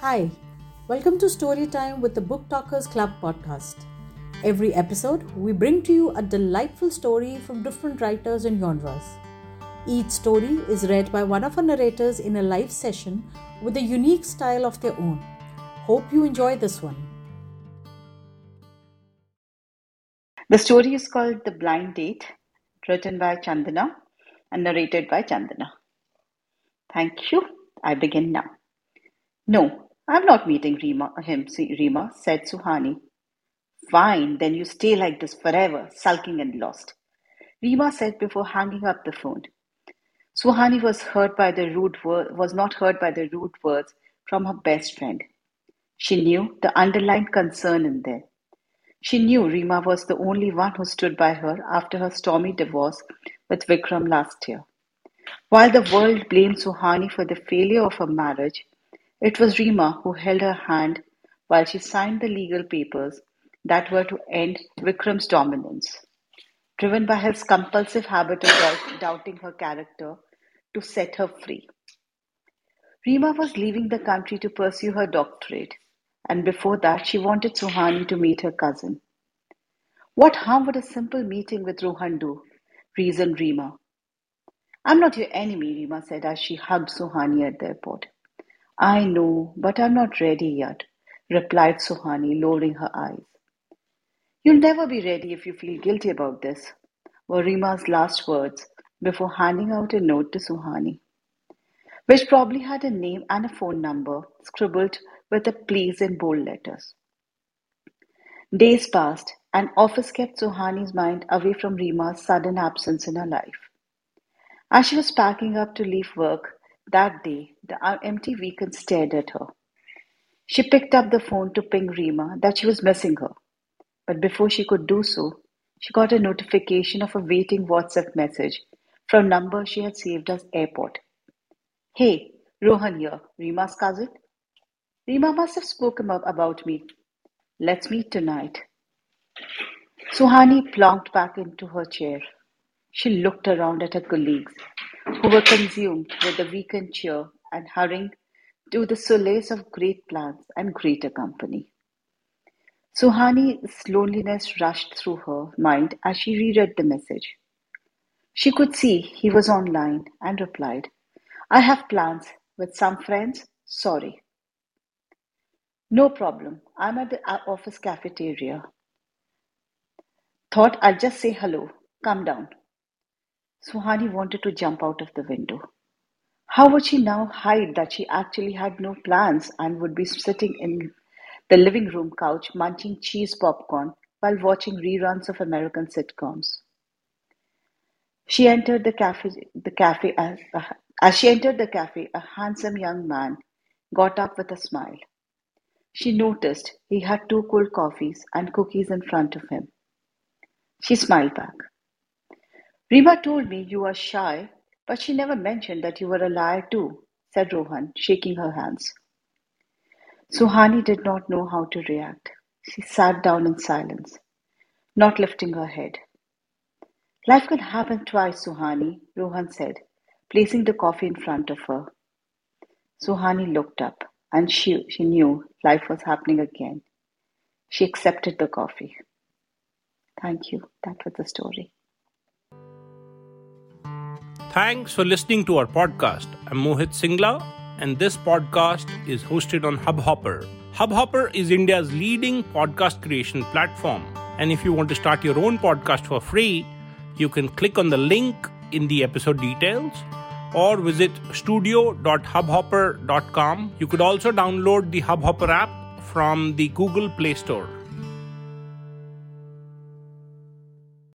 Hi, welcome to Storytime with the Book Talkers Club podcast. Every episode, we bring to you a delightful story from different writers and genres. Each story is read by one of our narrators in a live session with a unique style of their own. Hope you enjoy this one. The story is called The Blind Date, written by Chandana and narrated by Chandana. Thank you. I begin now. No, I'm not meeting Rima, him, Rima, said Suhani. Fine, then you stay like this forever, sulking and lost. Rima said before hanging up the phone. Suhani was hurt by the rude was not hurt by the rude words from her best friend. She knew the underlying concern in there. She knew Rima was the only one who stood by her after her stormy divorce with Vikram last year. While the world blamed Suhani for the failure of her marriage, it was Rima who held her hand while she signed the legal papers that were to end Vikram's dominance. Driven by his compulsive habit of doubting her character to set her free. Rima was leaving the country to pursue her doctorate, and before that she wanted Suhani to meet her cousin. What harm would a simple meeting with Rohan do? reasoned Rima. I'm not your enemy, Rima said as she hugged Suhani at the airport. I know, but I'm not ready yet, replied Suhani, lowering her eyes. You'll never be ready if you feel guilty about this, were Rima's last words before handing out a note to Suhani, which probably had a name and a phone number scribbled with a please in bold letters. Days passed, and office kept Suhani's mind away from Rima's sudden absence in her life. As she was packing up to leave work, that day, the uh, empty weekend stared at her. She picked up the phone to ping Rima that she was missing her. But before she could do so, she got a notification of a waiting WhatsApp message from number she had saved as airport. Hey, Rohan here, Rima's cousin. Rima must have spoken about me. Let's meet tonight. Suhani plunked back into her chair. She looked around at her colleagues who were consumed with the weekend cheer and hurrying to the solace of great plans and greater company. Suhani's loneliness rushed through her mind as she reread the message. She could see he was online and replied, I have plans with some friends. Sorry. No problem. I'm at the uh, office cafeteria. Thought I'll just say hello. Come down. Suhani wanted to jump out of the window. How would she now hide that she actually had no plans and would be sitting in the living room couch munching cheese popcorn while watching reruns of American sitcoms? She entered the cafe. The cafe as, uh, as she entered the cafe, a handsome young man got up with a smile. She noticed he had two cold coffees and cookies in front of him. She smiled back. Rima told me you are shy, but she never mentioned that you were a liar too, said Rohan, shaking her hands. Suhani did not know how to react. She sat down in silence, not lifting her head. Life can happen twice, Suhani, Rohan said, placing the coffee in front of her. Suhani looked up, and she, she knew life was happening again. She accepted the coffee. Thank you. That was the story. Thanks for listening to our podcast. I'm Mohit Singla, and this podcast is hosted on Hubhopper. Hubhopper is India's leading podcast creation platform. And if you want to start your own podcast for free, you can click on the link in the episode details or visit studio.hubhopper.com. You could also download the Hubhopper app from the Google Play Store.